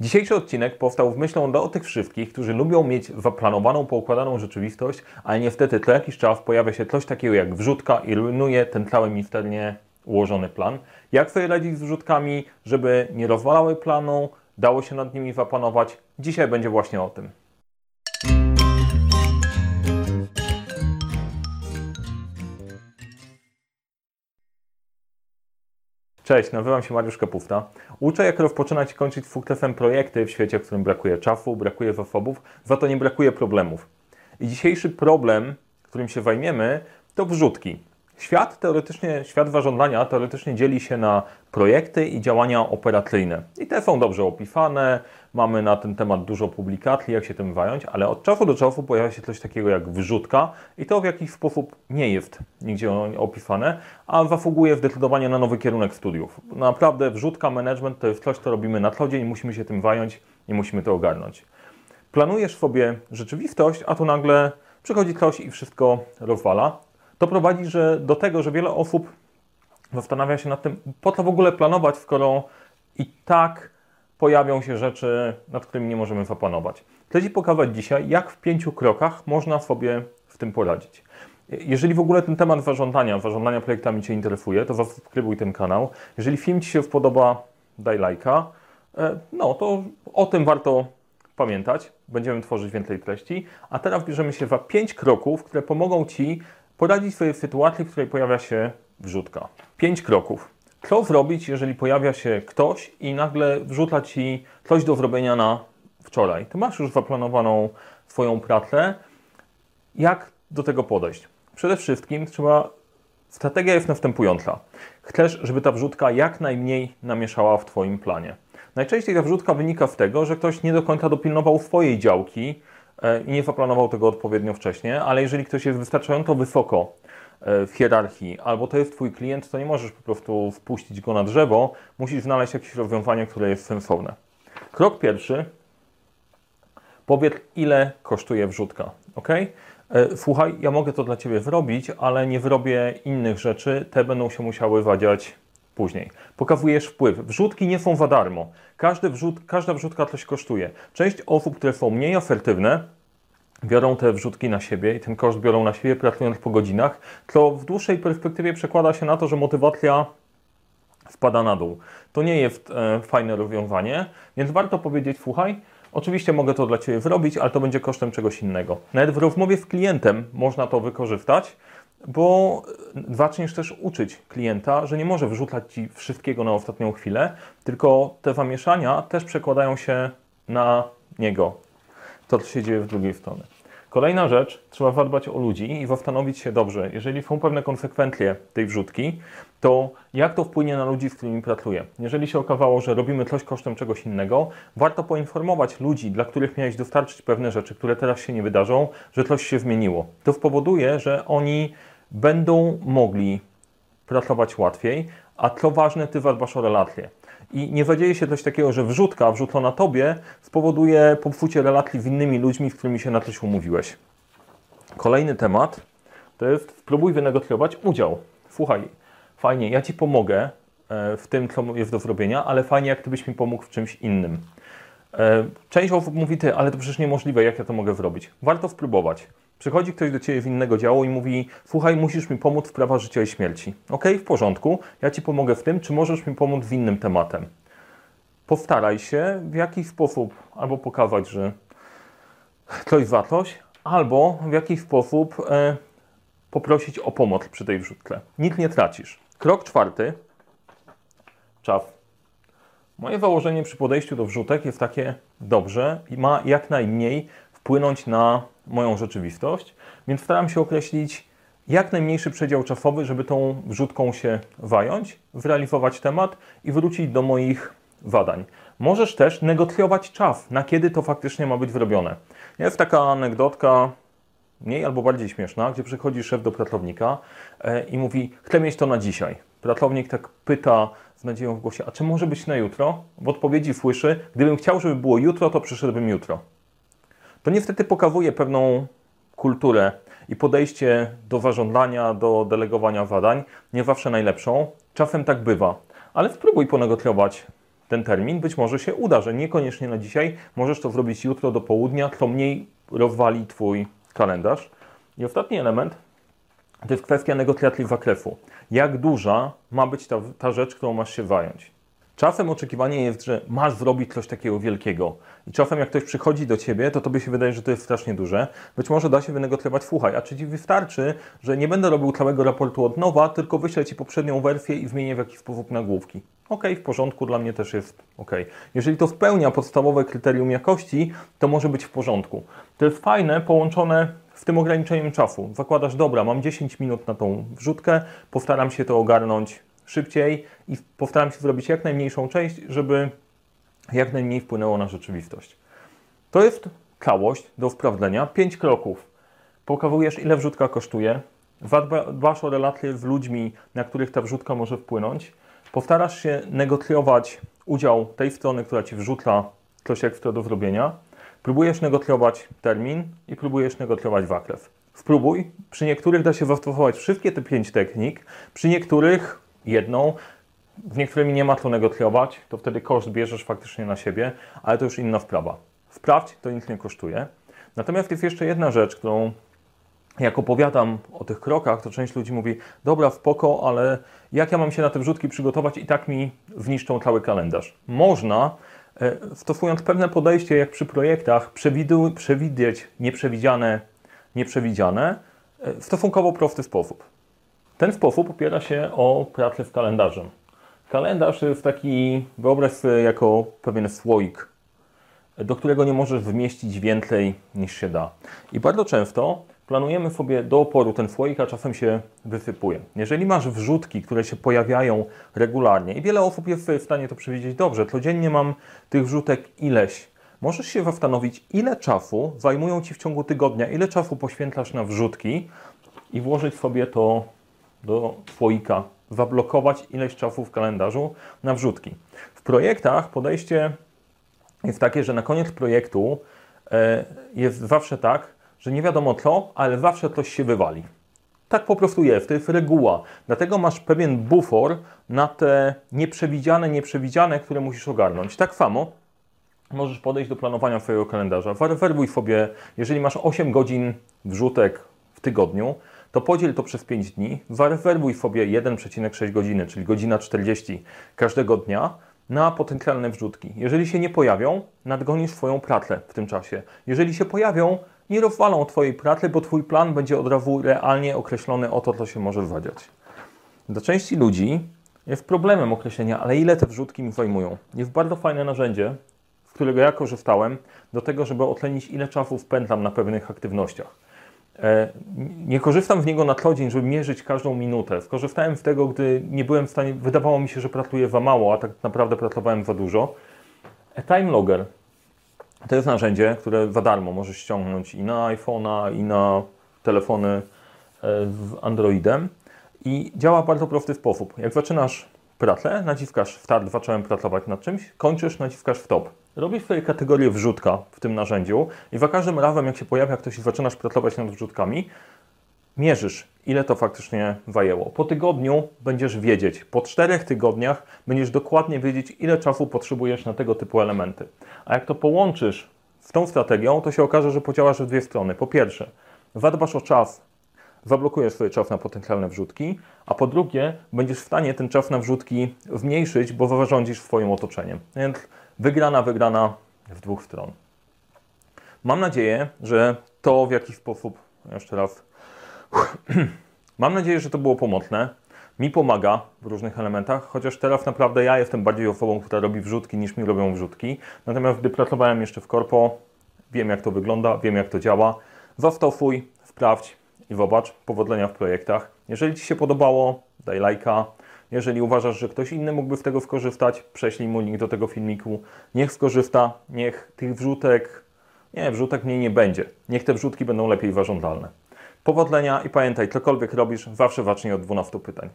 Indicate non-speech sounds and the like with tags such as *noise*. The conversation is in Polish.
Dzisiejszy odcinek powstał w myślą do tych wszystkich, którzy lubią mieć zaplanowaną, poukładaną rzeczywistość, ale niestety co jakiś czas pojawia się coś takiego jak wrzutka i rujnuje ten cały misternie ułożony plan. Jak sobie radzić z wrzutkami, żeby nie rozwalały planu, dało się nad nimi zapanować? Dzisiaj będzie właśnie o tym. Cześć, nazywam się Mariusz Kapufta. Uczę, jak rozpoczynać i kończyć full projekty w świecie, w którym brakuje czasu, brakuje zasobów, za to nie brakuje problemów. I dzisiejszy problem, którym się zajmiemy, to wrzutki. Świat teoretycznie, świat zarządzania teoretycznie dzieli się na projekty i działania operacyjne. I te są dobrze opisane, mamy na ten temat dużo publikacji, jak się tym zająć, ale od czasu do czasu pojawia się coś takiego jak wrzutka i to w jakiś sposób nie jest nigdzie opisane, a zasługuje zdecydowanie na nowy kierunek studiów. Naprawdę wrzutka, management to jest coś, co robimy na co dzień, musimy się tym zająć i musimy to ogarnąć. Planujesz sobie rzeczywistość, a tu nagle przychodzi coś i wszystko rozwala. To prowadzi że do tego, że wiele osób zastanawia się nad tym, po co w ogóle planować, skoro i tak pojawią się rzeczy, nad którymi nie możemy zapanować. Chcę Ci pokazać dzisiaj, jak w pięciu krokach można sobie w tym poradzić. Jeżeli w ogóle ten temat zarządzania, zarządzania projektami Cię interesuje, to zasubskrybuj ten kanał. Jeżeli film Ci się podoba, daj lajka. E, no to o tym warto pamiętać. Będziemy tworzyć więcej treści. A teraz bierzemy się za pięć kroków, które pomogą Ci poradzić sobie w sytuacji, w której pojawia się wrzutka. Pięć kroków. Co zrobić, jeżeli pojawia się ktoś i nagle wrzuca Ci coś do zrobienia na wczoraj? Ty masz już zaplanowaną swoją pracę. Jak do tego podejść? Przede wszystkim trzeba. Strategia jest następująca. Chcesz, żeby ta wrzutka jak najmniej namieszała w Twoim planie. Najczęściej ta wrzutka wynika z tego, że ktoś nie do końca dopilnował swojej działki i nie zaplanował tego odpowiednio wcześnie, ale jeżeli ktoś jest wystarczająco wysoko E, w hierarchii, albo to jest Twój klient, to nie możesz po prostu wpuścić go na drzewo, musisz znaleźć jakieś rozwiązanie, które jest sensowne. Krok pierwszy. Powiedz, ile kosztuje wrzutka. ok? E, słuchaj, ja mogę to dla Ciebie zrobić, ale nie wyrobię innych rzeczy, te będą się musiały wadziać później. Pokazujesz wpływ. Wrzutki nie są za darmo. Każdy wrzut, każda wrzutka coś kosztuje. Część osób, które są mniej asertywne, biorą te wrzutki na siebie i ten koszt biorą na siebie pracując po godzinach, co w dłuższej perspektywie przekłada się na to, że motywacja spada na dół. To nie jest e, fajne rozwiązanie, więc warto powiedzieć, słuchaj, oczywiście mogę to dla Ciebie zrobić, ale to będzie kosztem czegoś innego. Nawet w rozmowie z klientem można to wykorzystać, bo zaczniesz też uczyć klienta, że nie może wrzucać Ci wszystkiego na ostatnią chwilę, tylko te zamieszania też przekładają się na niego, to, co się dzieje w drugiej stronie. Kolejna rzecz, trzeba zadbać o ludzi i zastanowić się dobrze, jeżeli są pewne konsekwencje tej wrzutki, to jak to wpłynie na ludzi, z którymi pracuję. Jeżeli się okazało, że robimy coś kosztem czegoś innego, warto poinformować ludzi, dla których miałeś dostarczyć pewne rzeczy, które teraz się nie wydarzą, że coś się zmieniło. To spowoduje, że oni będą mogli pracować łatwiej, a co ważne, ty zadbasz o relacje. I nie zadzieje się coś takiego, że wrzutka wrzucona tobie spowoduje popsucie relacji z innymi ludźmi, z którymi się na coś umówiłeś. Kolejny temat to jest spróbuj wynegocjować udział. Słuchaj, fajnie, ja ci pomogę e, w tym, co jest do zrobienia, ale fajnie, jak ty byś mi pomógł w czymś innym. E, część osób mówi, ty, ale to przecież niemożliwe, jak ja to mogę zrobić. Warto spróbować. Przychodzi ktoś do Ciebie z innego działu i mówi: Słuchaj, musisz mi pomóc w sprawach życia i śmierci. Ok, w porządku, ja Ci pomogę w tym, czy możesz mi pomóc z innym tematem. Postaraj się w jakiś sposób albo pokazać, że coś za coś, albo w jakiś sposób e, poprosić o pomoc przy tej wrzutce. Nic nie tracisz. Krok czwarty. Czas. Moje założenie przy podejściu do wrzutek jest takie dobrze i ma jak najmniej wpłynąć na moją rzeczywistość, więc staram się określić jak najmniejszy przedział czasowy, żeby tą wrzutką się zająć, zrealizować temat i wrócić do moich zadań. Możesz też negocjować czas, na kiedy to faktycznie ma być zrobione. Jest taka anegdotka, mniej albo bardziej śmieszna, gdzie przychodzi szef do pracownika e, i mówi: Chcę mieć to na dzisiaj. Pracownik tak pyta z nadzieją w głosie: A czy może być na jutro? W odpowiedzi słyszy: Gdybym chciał, żeby było jutro, to przyszedłbym jutro to niestety pokazuje pewną kulturę i podejście do zarządzania, do delegowania zadań, nie zawsze najlepszą. Czasem tak bywa, ale spróbuj ponegocjować ten termin, być może się uda, że niekoniecznie na dzisiaj, możesz to zrobić jutro do południa, to mniej rozwali Twój kalendarz. I ostatni element to jest kwestia negocjacji zakresu. Jak duża ma być ta, ta rzecz, którą masz się zająć? Czasem oczekiwanie jest, że masz zrobić coś takiego wielkiego. I czasem jak ktoś przychodzi do ciebie, to tobie się wydaje, że to jest strasznie duże. Być może da się wynegocjować, słuchaj, a czy ci wystarczy, że nie będę robił całego raportu od nowa, tylko wyślę ci poprzednią wersję i zmienię w jakiś sposób nagłówki. Ok, w porządku, dla mnie też jest ok. Jeżeli to spełnia podstawowe kryterium jakości, to może być w porządku. To jest fajne, połączone w tym ograniczeniem czasu. Zakładasz, dobra, mam 10 minut na tą wrzutkę, postaram się to ogarnąć szybciej i postaram się zrobić jak najmniejszą część, żeby jak najmniej wpłynęło na rzeczywistość. To jest całość do sprawdzenia. Pięć kroków. Pokazujesz, ile wrzutka kosztuje, dbasz o relacje z ludźmi, na których ta wrzutka może wpłynąć, postarasz się negocjować udział tej strony, która Ci wrzuca coś ekstra do zrobienia, próbujesz negocjować termin i próbujesz negocjować zakres. Spróbuj. Przy niektórych da się zastosować wszystkie te pięć technik, przy niektórych jedną. Z niektórymi nie ma co negocjować, to wtedy koszt bierzesz faktycznie na siebie, ale to już inna sprawa. Sprawdź, to nic nie kosztuje. Natomiast jest jeszcze jedna rzecz, którą jak opowiadam o tych krokach, to część ludzi mówi, dobra, spoko, ale jak ja mam się na te wrzutki przygotować i tak mi zniszczą cały kalendarz. Można, e, stosując pewne podejście, jak przy projektach, przewidzieć nieprzewidziane, nieprzewidziane e, w stosunkowo prosty sposób. Ten sposób opiera się o pracę z kalendarzem. Kalendarz jest taki, wyobraź sobie jako pewien słoik, do którego nie możesz wmieścić więcej niż się da. I bardzo często planujemy sobie do oporu ten słoik, a czasem się wysypuje. Jeżeli masz wrzutki, które się pojawiają regularnie i wiele osób jest w stanie to przewidzieć dobrze, codziennie mam tych wrzutek ileś, możesz się zastanowić, ile czasu zajmują Ci w ciągu tygodnia, ile czasu poświęcasz na wrzutki i włożyć sobie to do słoika, zablokować ileś czasu w kalendarzu na wrzutki. W projektach podejście jest takie, że na koniec projektu e, jest zawsze tak, że nie wiadomo co, ale zawsze coś się wywali. Tak po prostu jest, to jest reguła. Dlatego masz pewien bufor na te nieprzewidziane, nieprzewidziane, które musisz ogarnąć. Tak samo możesz podejść do planowania swojego kalendarza. Werbuj sobie, jeżeli masz 8 godzin wrzutek w tygodniu, to podziel to przez 5 dni, zarezerwuj sobie 1,6 godziny, czyli godzina 40 każdego dnia na potencjalne wrzutki. Jeżeli się nie pojawią, nadgonisz swoją pracę w tym czasie. Jeżeli się pojawią, nie rozwalą Twojej pracy, bo Twój plan będzie od razu realnie określony o to, co się może zadziać. Dla części ludzi jest problemem określenia, ale ile te wrzutki mi zajmują. Jest bardzo fajne narzędzie, z którego ja korzystałem, do tego, żeby ocenić, ile czasu spędzam na pewnych aktywnościach. E, nie korzystam z niego na co dzień, żeby mierzyć każdą minutę. Skorzystałem z tego, gdy nie byłem w stanie, wydawało mi się, że pracuję za mało, a tak naprawdę pracowałem za dużo. E, Time Logger to jest narzędzie, które za darmo możesz ściągnąć i na iPhone'a, i na telefony e, z Androidem i działa w bardzo prosty sposób. Jak zaczynasz pracę, naciskasz start, zacząłem pracować nad czymś, kończysz, naciskasz stop. Robisz sobie kategorię wrzutka w tym narzędziu i za każdym razem, jak się pojawia ktoś i zaczynasz pracować nad wrzutkami, mierzysz, ile to faktycznie zajęło. Po tygodniu będziesz wiedzieć, po czterech tygodniach będziesz dokładnie wiedzieć, ile czasu potrzebujesz na tego typu elementy. A jak to połączysz z tą strategią, to się okaże, że podziałasz w dwie strony. Po pierwsze, zadbasz o czas, zablokujesz sobie czas na potencjalne wrzutki, a po drugie, będziesz w stanie ten czas na wrzutki zmniejszyć, bo zarządzisz swoim otoczeniem. Więc wygrana, wygrana z dwóch stron. Mam nadzieję, że to w jakiś sposób, jeszcze raz, *clears throat* mam nadzieję, że to było pomocne. Mi pomaga w różnych elementach, chociaż teraz naprawdę ja jestem bardziej osobą, która robi wrzutki niż mi robią wrzutki. Natomiast gdy pracowałem jeszcze w korpo, wiem jak to wygląda, wiem jak to działa. Zastosuj, sprawdź i zobacz. Powodzenia w projektach. Jeżeli Ci się podobało, daj lajka. Jeżeli uważasz, że ktoś inny mógłby z tego skorzystać, prześlij mu link do tego filmiku. Niech skorzysta, niech tych wrzutek, nie, wrzutek mniej nie będzie. Niech te wrzutki będą lepiej zarządzalne. Powodzenia i pamiętaj, cokolwiek robisz, zawsze zacznij od 12 pytań.